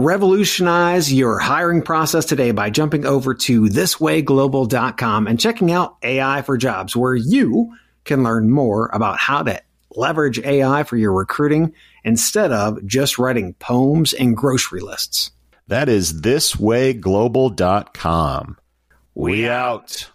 Revolutionize your hiring process today by jumping over to thiswayglobal.com and checking out AI for Jobs, where you can learn more about how to leverage AI for your recruiting instead of just writing poems and grocery lists. That is thiswayglobal.com. We out.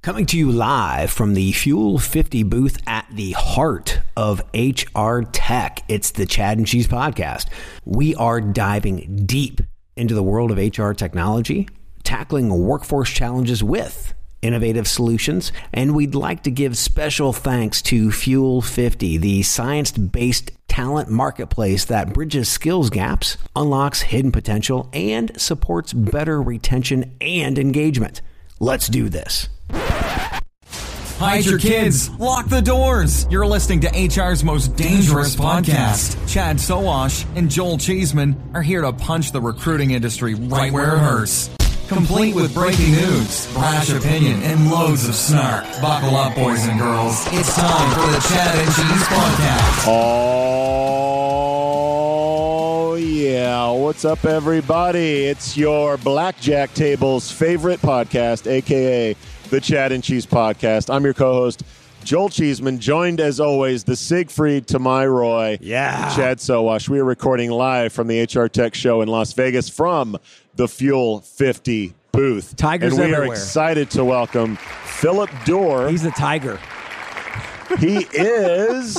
Coming to you live from the Fuel 50 booth at the heart of HR tech. It's the Chad and Cheese podcast. We are diving deep into the world of HR technology, tackling workforce challenges with innovative solutions, and we'd like to give special thanks to Fuel 50, the science based talent marketplace that bridges skills gaps, unlocks hidden potential, and supports better retention and engagement. Let's do this. Hide your kids. Lock the doors. You're listening to HR's most dangerous podcast. Chad Sowash and Joel Cheeseman are here to punch the recruiting industry right where it hurts. Complete with breaking news, brash opinion, and loads of snark. Buckle up, boys and girls. It's time for the Chad and Cheese podcast. Oh, yeah. What's up, everybody? It's your Blackjack Table's favorite podcast, aka the Chad and Cheese Podcast. I'm your co host, Joel Cheeseman, joined as always, the Siegfried to my Roy, Yeah. Chad Sowash. We are recording live from the HR Tech Show in Las Vegas from the Fuel 50 booth. Tigers and we are excited to welcome Philip Dur. He's a tiger. He is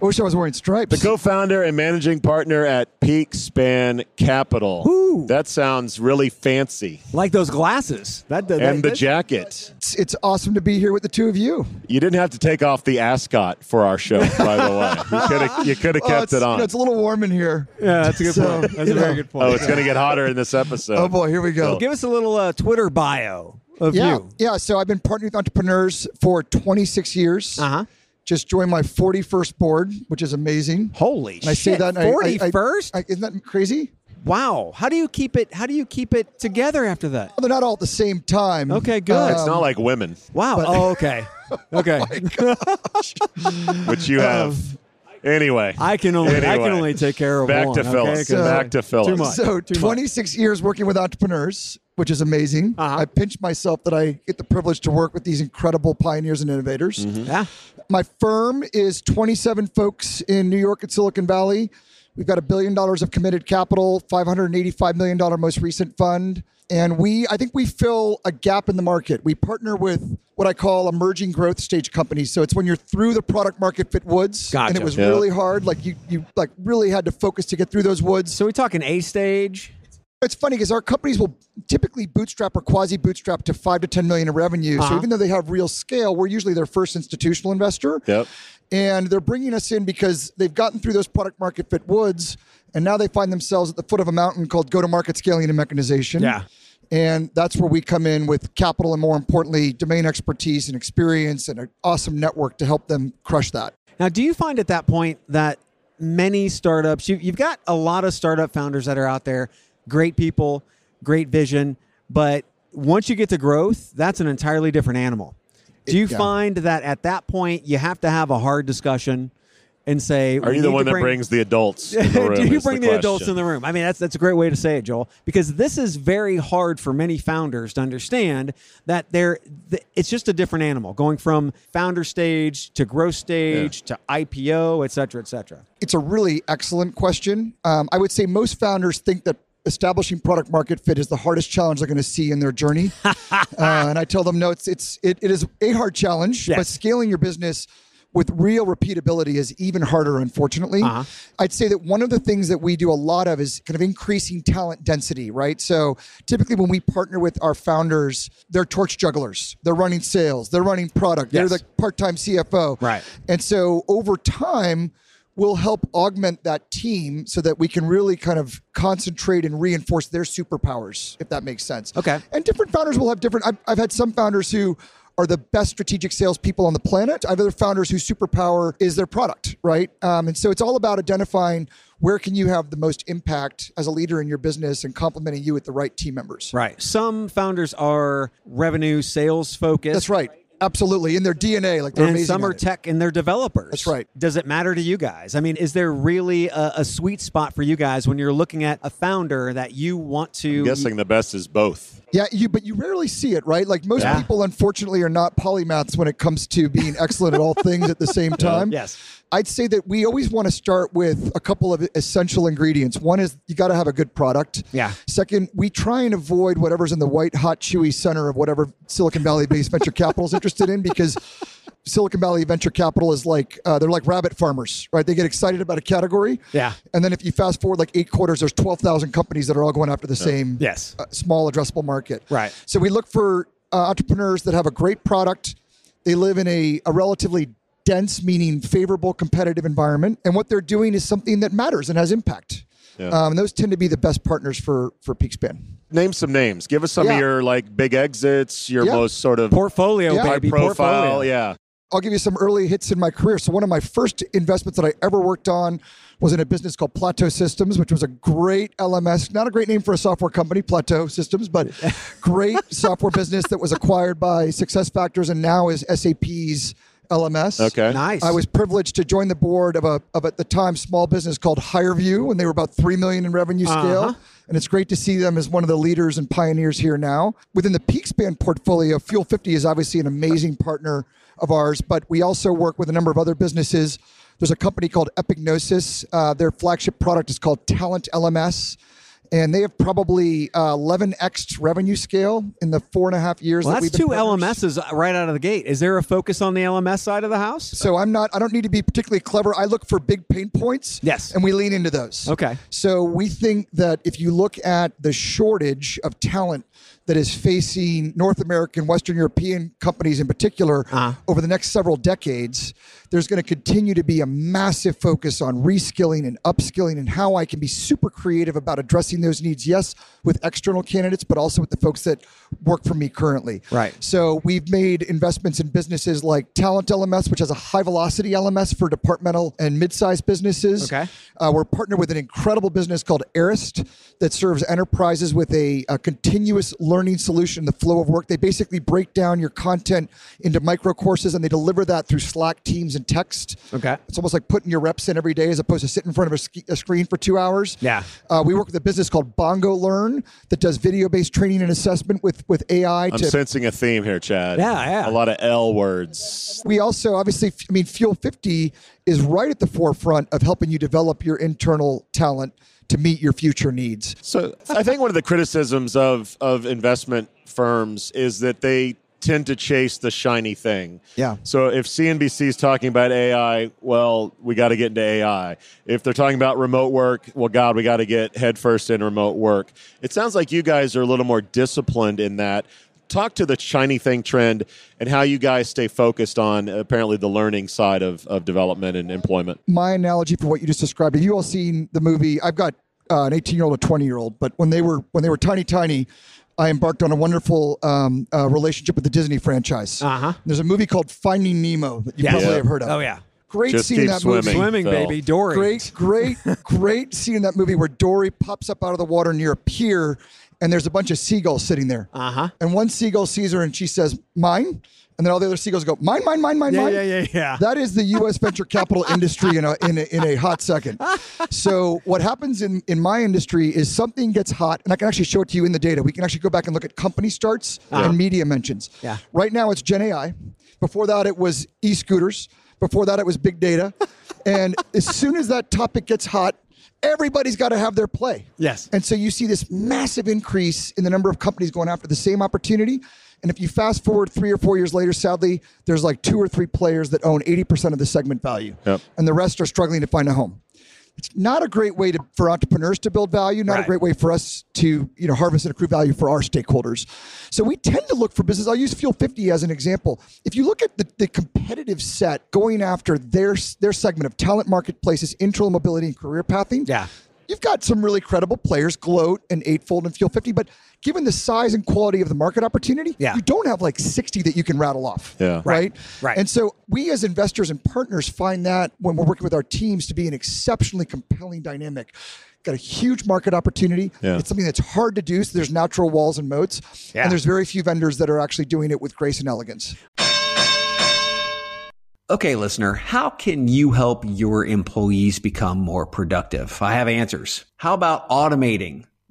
I wish I was wearing stripes. the co-founder and managing partner at PeakSpan Capital. Ooh. That sounds really fancy. Like those glasses. That, that And the that- jacket. it's, it's awesome to be here with the two of you. You didn't have to take off the ascot for our show, by the way. You could have you could Oh, kept it's, it you on. know, it's a little warm in here. Yeah, that's a good So, point. That's you a very good point. oh, it's going to get hotter in this episode. Oh boy, here we go. Give us a little uh, Twitter bio of yeah, you. yeah. So I've been partnering with entrepreneurs for 26 years. Uh huh. Just joined my 41st board, which is amazing. Holy And I say that. and I- I- I- I- isn't that crazy? Wow. How do you keep it? How do you keep it together after that? Well, they're not all at the same time. Okay, good. Um, it's not like women, Wow. oh, okay. Oh okay. which you um, have. Anyway, I can only I can only take care of back one. to okay? Phyllis. 'Cause- back to Phyllis. Too much. So Too much. 26 years working with entrepreneurs, which is amazing. Uh-huh. I pinch myself that I get the privilege to work with these incredible pioneers and innovators. Yeah. My firm is 27 folks in New York and Silicon Valley. We've got a billion dollars of committed capital, $585 million most recent fund. And we, I think we fill a gap in the market. We partner with what I call emerging growth stage companies. So it's when you're through the product market fit woods, and it was Yeah. really hard. Like you, you like really had to focus to get through those woods. So we talking A stage. It's funny because our companies will typically bootstrap or quasi bootstrap to five to 10 million in revenue. So Uh-huh. even though they have real scale, we're usually their first institutional investor. Yep. And they're bringing us in because they've gotten through those product market fit woods. And now they find themselves at the foot of a mountain called go to market scaling and mechanization. Yeah. And that's where we come in with capital and more importantly, domain expertise and experience and an awesome network to help them crush that. Now, do you find at that point that many startups, you've got a lot of startup founders that are out there, great people, great vision, but once you get to growth, that's an entirely different animal. Do you yeah. find that at that point you have to have a hard discussion and say, Are you the one to that bring- brings the adults in the room? Do you bring the, adults in the room? I mean, that's that's a great way to say it, Joel, because this is very hard for many founders to understand that they're th- it's just a different animal going from founder stage to growth stage to IPO, et cetera, et cetera. it's a really excellent question. Um, I would say most founders think that establishing product market fit is the hardest challenge they're going to see in their journey, uh, and I tell them no, it's it's it, it is a hard challenge, Yes. but scaling your business with real repeatability is even harder, unfortunately. Uh-huh. I'd say that one of the things that we do a lot of is kind of increasing talent density, right? So typically when we partner with our founders, they're torch jugglers. They're running sales, they're running product, Yes. they're the part-time CFO. Right. And so over time, we'll help augment that team so that we can really kind of concentrate and reinforce their superpowers, if that makes sense. Okay. And different founders will have different. I've, I've had some founders who are the best strategic salespeople on the planet. I have other founders whose superpower is their product, right? Um, and so it's all about identifying where can you have the most impact as a leader in your business and complementing you with the right team members. Right. Some founders are revenue sales focused. That's right. Absolutely. In their DNA, like they're and amazing. some are tech and they're developers. That's right. Does it matter to you guys? I mean, is there really a, a sweet spot for you guys when you're looking at a founder that you want to? I'm guessing the best is both. Yeah, you but you rarely see it, right? Like most Yeah. people unfortunately are not polymaths when it comes to being excellent at all things at the same time. Yes. I'd say that we always want to start with a couple of essential ingredients. One is you got to have a good product. Yeah. Second, we try and avoid whatever's in the white hot chewy center of whatever Silicon Valley based venture capital is interested in because Silicon Valley venture capital is like uh, they're like rabbit farmers, right? They get excited about a category, Yeah. and then if you fast forward like eight quarters, there's twelve thousand companies that are all going after the same Yes. uh, small addressable market. Right. So we look for uh, entrepreneurs that have a great product. They live in a, a relatively dense, meaning favorable competitive environment, and what they're doing is something that matters and has impact. Um, and those tend to be the best partners for for Peakspan. Name some names. Give us some Yeah. of your like big exits, your Yeah. most sort of Portfolio, Yeah. high baby. profile. Portfolio. Yeah. I'll give you some early hits in my career. So one of my first investments that I ever worked on was in a business called Plateau Systems, which was a great LMS. Not a great name for a software company, Plateau Systems, but great software business that was acquired by SuccessFactors and now is SAP's LMS. Okay. Nice. I was privileged to join the board of a of at the time small business called HireVue, and they were about three million in revenue scale. Uh-huh. And it's great to see them as one of the leaders and pioneers here now. Within the Peakspan portfolio, Fuel 50 is obviously an amazing partner of ours, but we also work with a number of other businesses. There's a company called Epignosis. Uh, their flagship product is called Talent LMS. And they have probably uh, 11x revenue scale in the four and a half years Well, that that's two partners. LMSs right out of the gate. Is there a focus on the LMS side of the house? So I'm not. I don't need to be particularly clever. I look for big pain points. Yes. and we lean into those. Okay. So we think that if you look at the shortage of talent that is facing North American, Western European companies in particular Uh-huh. over the next several decades, there's going to continue to be a massive focus on reskilling and upskilling and how I can be super creative about addressing those needs. Yes, with external candidates, but also with the folks that work for me currently. Right. So we've made investments in businesses like Talent LMS, which has a high velocity LMS for departmental and mid-sized businesses. Okay. Uh, we're partnered with an incredible business called Arist that serves enterprises with a, a continuous learning solution, the flow of work. They basically break down your content into micro courses and they deliver that through Slack, Teams, and text. Okay. It's almost like putting your reps in every day as opposed to sitting in front of a, sk- a screen for two hours. Yeah. Uh, we work with a business called Bongo Learn that does video-based training and assessment with with AI. I'm to sensing a theme here, Chad. Yeah, yeah. A lot of L words. we also obviously i mean fuel 50 is right at the forefront of helping you develop your internal talent to meet your future needs So I think one of the criticisms of of investment firms is that they tend to chase the shiny thing. Yeah. So if CNBC is talking about AI, well, we got to get into AI. If they're talking about remote work, well, God, we got to get headfirst in remote work. It sounds like you guys are a little more disciplined in that. Talk to the shiny thing trend and how you guys stay focused on apparently the learning side of, of development and employment. my analogy for what you just described have you all seen the movie i've got uh, an 18 year old a 20 year old but when they were when they were tiny tiny i embarked on a wonderful um, uh, relationship with the disney franchise Uh-huh. there's a movie called finding nemo that you Yes. probably Yeah. have heard of Oh yeah. great Just scene in that swimming. movie Swimming, Phil. baby. Dory. Great, great, great scene in that movie where Dory pops up out of the water near a pier and there's a bunch of seagulls sitting there. Uh-huh. And one seagull sees her and she says, Mine? and then all the other seagulls go mine, mine, mine, mine, Yeah, mine. yeah, yeah, yeah. That is the U.S. venture capital industry in a, in a in a hot second. So what happens in in my industry is something gets hot, and I can actually show it to you in the data. We can actually go back and look at company starts and media mentions. Yeah. Right now it's Gen AI. Before that it was e-scooters. Before that it was big data. and as soon as that topic gets hot, everybody's got to have their play. Yes. And so you see this massive increase in the number of companies going after the same opportunity. And if you fast forward three or four years later, sadly, there's like two or three players that own 80% of the segment value. Yep. And the rest are struggling to find a home. It's not a great way to, for entrepreneurs to build value, not a great way for us to you know, harvest and accrue value for our stakeholders. So we tend to look for business. I'll use Fuel 50 as an example. If you look at the, the competitive set going after their, their segment of talent marketplaces, internal mobility, and career pathing, Yeah. you've got some really credible players, Gloat and Eightfold and Fuel 50, but given the size and quality of the market opportunity, Yeah. you don't have like 60 that you can rattle off. Yeah. Right? Right. And so we as investors and partners find that when we're working with our teams to be an exceptionally compelling dynamic. Got a huge market opportunity. Yeah. It's something that's hard to do. So there's natural walls and moats. Yeah. And there's very few vendors that are actually doing it with grace and elegance. Okay, listener, how can you help your employees become more productive? I have answers. How about automating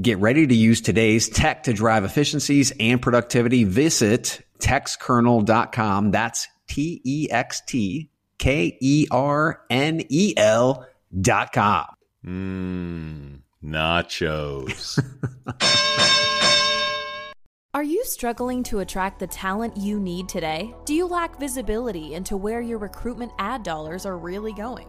get ready to use today's tech to drive efficiencies and productivity. Visit textkernel.com. That's T E X T K E R N E L dot com. Mmm, nachos. Are you struggling to attract the talent you need today? Do you lack visibility into where your recruitment ad dollars are really going?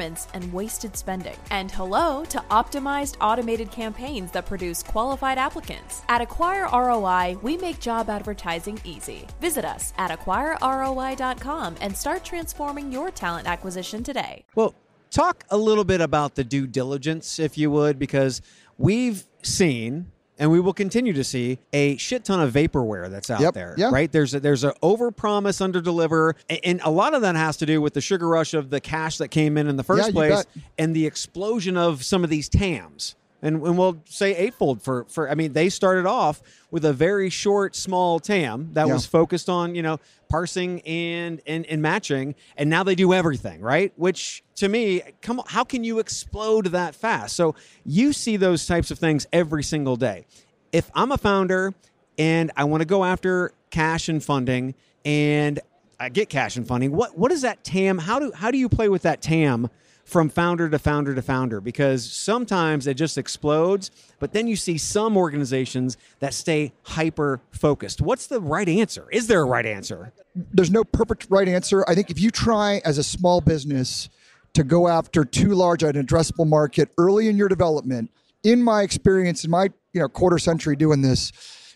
and wasted spending. And hello to optimized automated campaigns that produce qualified applicants. At Acquire ROI, we make job advertising easy. Visit us at acquireroi.com and start transforming your talent acquisition today. Well, talk a little bit about the due diligence, if you would, because we've seen and we will continue to see a shit ton of vaporware that's out Yep, there. yeah. Right? There's a, there's a over promise, under deliver, and a lot of that has to do with the sugar rush of the cash that came in in the first Yeah, place, and the explosion of some of these TAMs. And, and we'll say eightfold for for I mean they started off with a very short small TAM that Yeah. was focused on you know parsing and, and and matching and now they do everything right? Which to me come on how can you explode that fast? So you see those types of things every single day. If I'm a founder and I want to go after cash and funding and I get cash and funding what what is that TAM how do how do you play with that TAM from founder to founder to founder because sometimes it just explodes, but then you see some organizations that stay hyper focused. What's the right answer? Is there a right answer? there's no perfect right answer. I think if you try as a small business to go after too large an addressable market early in your development. In my experience, in my you know quarter century doing this,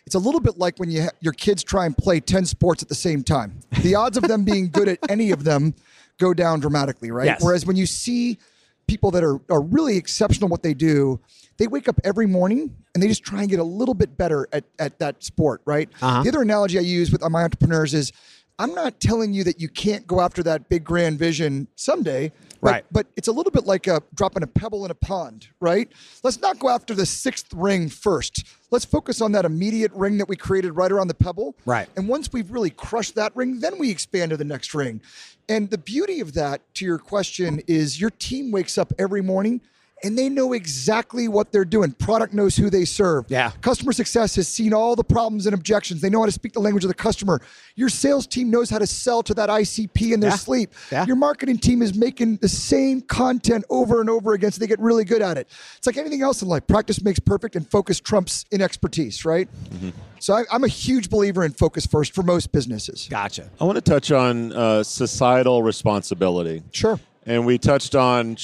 it's a little bit like when you ha- your kids try and play 10 sports at the same time. The odds of them being good at any of them go down dramatically, right? Yes. Whereas when you see people that are, are really exceptional at what they do, they wake up every morning and they just try and get a little bit better at, at that sport, right? Uh-huh. The other analogy I use with my entrepreneurs is I'm not telling you that you can't go after that big grand vision someday. But, Right. But it's a little bit like a dropping a pebble in a pond, right? Let's not go after the sixth ring first. Let's focus on that immediate ring that we created right around the pebble. Right. And once we've really crushed that ring, then we expand to the next ring. And the beauty of that, to your question, is your team wakes up every morning and they know exactly what they're doing. Product knows who they serve. Yeah. Customer success has seen all the problems and objections. They know how to speak the language of the customer. Your sales team knows how to sell to that ICP in their Yeah. sleep. Yeah. Your marketing team is making the same content over and over again so they get really good at it. It's like anything else in life. Practice makes perfect and focus trumps in expertise, right? So I, I'm a huge believer in focus first for most businesses. Gotcha. I want to touch on uh, societal responsibility. Sure. And we touched on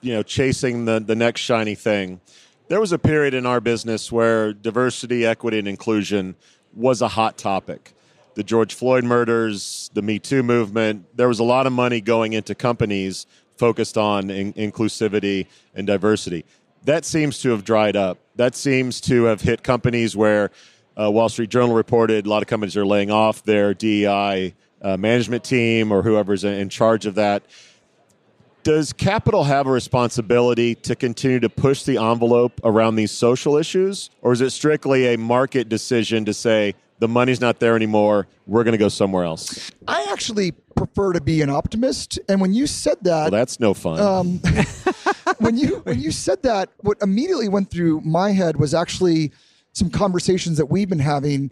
you know chasing the the next shiny thing. There was a period in our business where diversity, equity, and inclusion was a hot topic. The George Floyd murders, the Me Too movement. There was a lot of money going into companies focused on in- inclusivity and diversity. That seems to have dried up. That seems to have hit companies where uh, Wall Street Journal reported a lot of companies are laying off their DEI uh, management team or whoever's in- in charge of that does capital have a responsibility to continue to push the envelope around these social issues or is it strictly a market decision to say the money's not there anymore we're going to go somewhere else I actually prefer to be an optimist. And when you said that, well that's no fun Um, when you when you said that, what immediately went through my head was actually some conversations that we've been having.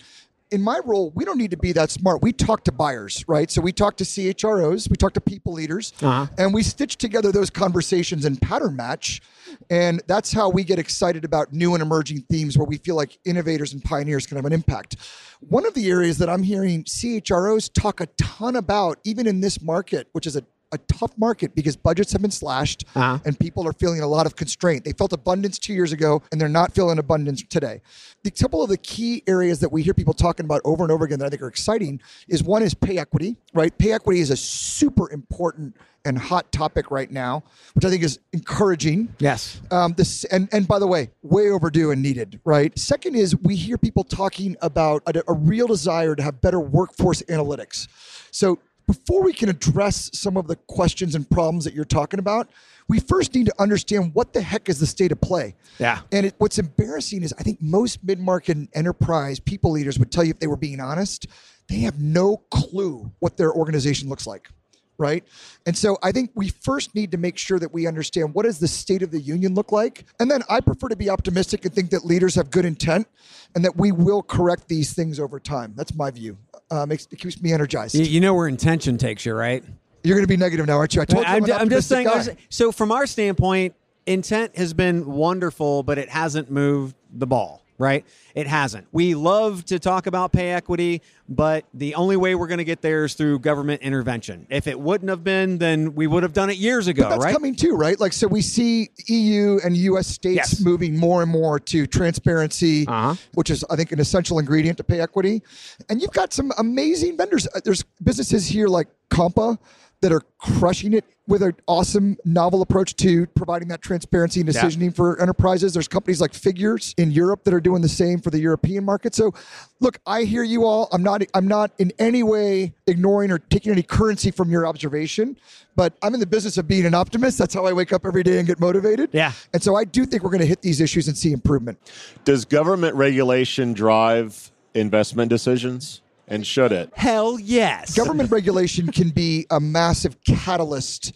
In my role, we don't need to be that smart. We talk to buyers, right? So we talk to CHROs, we talk to people leaders, Uh-huh. and we stitch together those conversations and pattern match. And that's how we get excited about new and emerging themes where we feel like innovators and pioneers can have an impact. One of the areas that I'm hearing CHROs talk a ton about, even in this market, which is a a tough market because budgets have been slashed Uh-huh. and people are feeling a lot of constraint. They felt abundance two years ago and they're not feeling abundance today. The couple of the key areas that we hear people talking about over and over again that I think are exciting is one is pay equity, right? Pay equity is a super important and hot topic right now, which I think is encouraging. Yes. Um, this and and by the way, way overdue and needed. Right. Second is we hear people talking about a, a real desire to have better workforce analytics. So before we can address some of the questions and problems that you're talking about, we first need to understand what the heck is the state of play. Yeah. And it, what's embarrassing is I think most mid-market and enterprise people leaders would tell you if they were being honest, they have no clue what their organization looks like right? And so I think we first need to make sure that we understand what does the state of the union look like, and then I prefer to be optimistic and think that leaders have good intent, and that we will correct these things over time. That's my view. Uh, makes, it keeps me energized. You, you know where intention takes you, right? You're going to be negative now, aren't you? I told you I'm, I'm, I'm just saying. guy. So, from our standpoint, intent has been wonderful, but it hasn't moved the ball, right? It hasn't. We love to talk about pay equity, but the only way we're going to get there is through government intervention. If it wouldn't have been, then we would have done it years ago, That's right? coming too, right? Like, so we see EU and US states Yes. moving more and more to transparency, Uh-huh. which is, I think, an essential ingredient to pay equity. And you've got some amazing vendors. Uh, There's businesses here like Compa that are crushing it with an awesome novel approach to providing that transparency and Yeah. decisioning for enterprises. There's companies like Figures in Europe that are doing the same for the European market. So, look, I hear you all. I'm not. I'm not in any way ignoring or taking any currency from your observation, but I'm in the business of being an optimist. That's how I wake up every day and get motivated. Yeah. And so I do think we're going to hit these issues and see improvement. does government regulation drive investment decisions and should it Hell yes. Government regulation can be a massive catalyst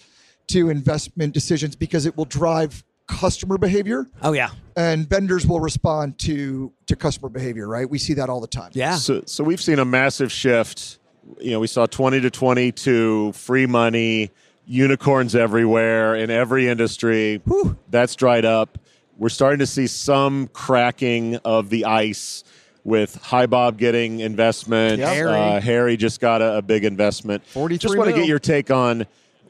to investment decisions because it will drive customer behavior Oh yeah. and vendors will respond to to customer behavior right we see that all the time Yeah. So, so we've seen a massive shift. You know, we saw 20 to 22 free money, unicorns everywhere in every industry. That's dried up. We're starting to see some cracking of the ice with HiBob getting investment. Yep. Harry. Uh, Harry just got a, a big investment. 43 Just want to get your take on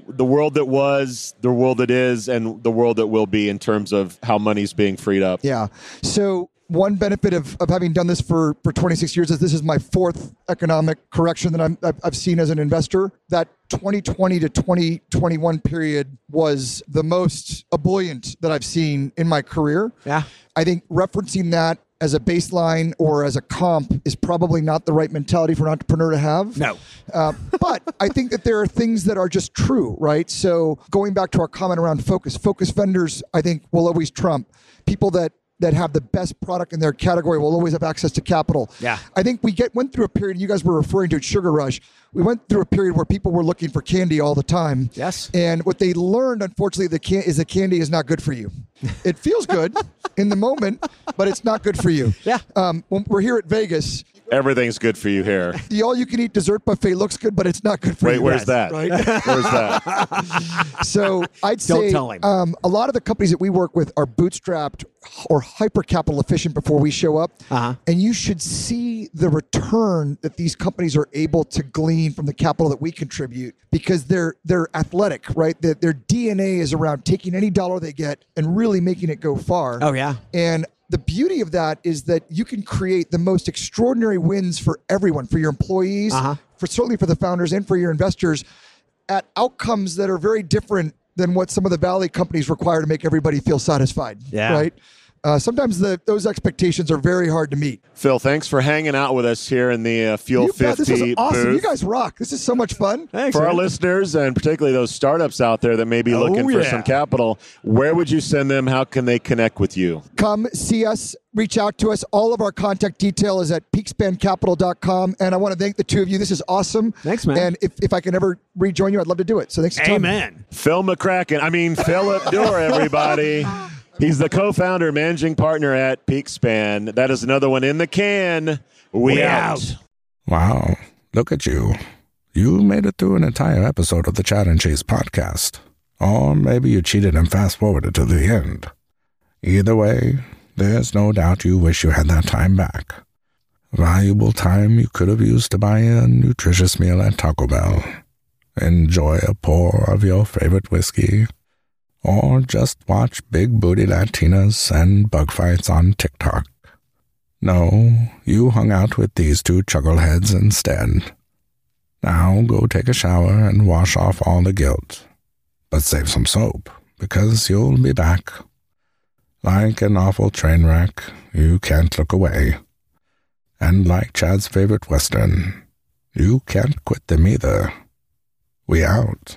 the world that was, the world that is, and the world that will be in terms of how money's being freed up. Yeah. So one benefit of, of having done this for, for 26 years is this is my fourth economic correction that I'm, I've, I've seen as an investor. That 2020 to 2021 period was the most ebullient that I've seen in my career. Yeah. I think referencing that as a baseline or as a comp is probably not the right mentality for an entrepreneur to have. No. Uh, but I think that there are things that are just true, right? So going back to our comment around focus, focus vendors, I think will always trump people that that have the best product in their category will always have access to capital. Yeah. I think we get went through a period you guys were referring to sugar rush. We went through a period where people were looking for candy all the time. Yes. And what they learned unfortunately the can- is that candy is not good for you. It feels good in the moment, but it's not good for you. Yeah. Um, when we're here at Vegas, Everything's good for you here. the all-you-can-eat dessert buffet looks good, but it's not good for Wait, you. Wait, where's that? Right. Where's that? So I'd Don't say tell him. Um, a lot of the companies that we work with are bootstrapped or hyper capital efficient before we show up, Uh-huh. and you should see the return that these companies are able to glean from the capital that we contribute because they're they're athletic, right? Their, their DNA is around taking any dollar they get and really making it go far. Oh, yeah. And the beauty of that is that you can create the most extraordinary wins for everyone, for your employees, Uh-huh. for certainly for the founders and for your investors, at outcomes that are very different than what some of the Valley companies require to make everybody feel satisfied. Yeah. Right. Uh, sometimes the, those expectations are very hard to meet. Phil, thanks for hanging out with us here in the uh, Fuel You 50 this is awesome. booth. You guys rock. This is so much fun. Thanks. for our listeners and particularly those startups out there that may be Oh, looking for yeah. some capital, where would you send them? How can they connect with you? Come see us, reach out to us. All of our contact detail is at peakspancapital.com. And I want to thank the two of you. This is awesome. Thanks, man. And if, if I can ever rejoin you, I'd love to do it. So thanks for your time. Amen. Phil McCracken, I mean Philip Dur, everybody. He's the co-founder, managing partner at Peakspan. That is another one in the can. We, We out. out. Wow, look at you. You made it through an entire episode of the Chad and Cheese podcast. Or maybe you cheated and fast forwarded to the end. Either way, there's no doubt you wish you had that time back. Valuable time you could have used to buy a nutritious meal at Taco Bell, enjoy a pour of your favorite whiskey, or just watch big booty Latinas and bug fights on TikTok. No, you hung out with these two chuckleheads instead. Now go take a shower and wash off all the guilt. But save some soap, because you'll be back. Like an awful train wreck, you can't look away. And like Chad's favorite Western, you can't quit them either. We out.